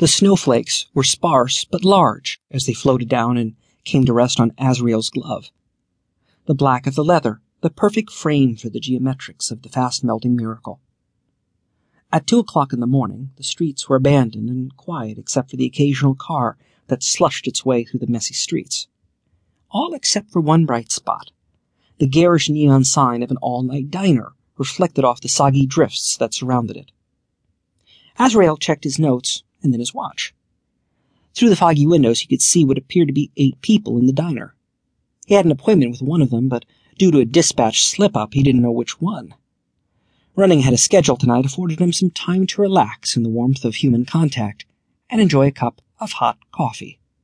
The snowflakes were sparse but large as they floated down and came to rest on Azrael's glove. The black of the leather, the perfect frame for the geometrics of the fast melting miracle. At two o'clock in the morning, the streets were abandoned and quiet except for the occasional car that slushed its way through the messy streets. All except for one bright spot the garish neon sign of an all night diner reflected off the soggy drifts that surrounded it. Azrael checked his notes and then his watch. Through the foggy windows, he could see what appeared to be eight people in the diner. He had an appointment with one of them, but due to a dispatch slip up, he didn't know which one. Running ahead of schedule tonight afforded him some time to relax in the warmth of human contact and enjoy a cup of hot coffee.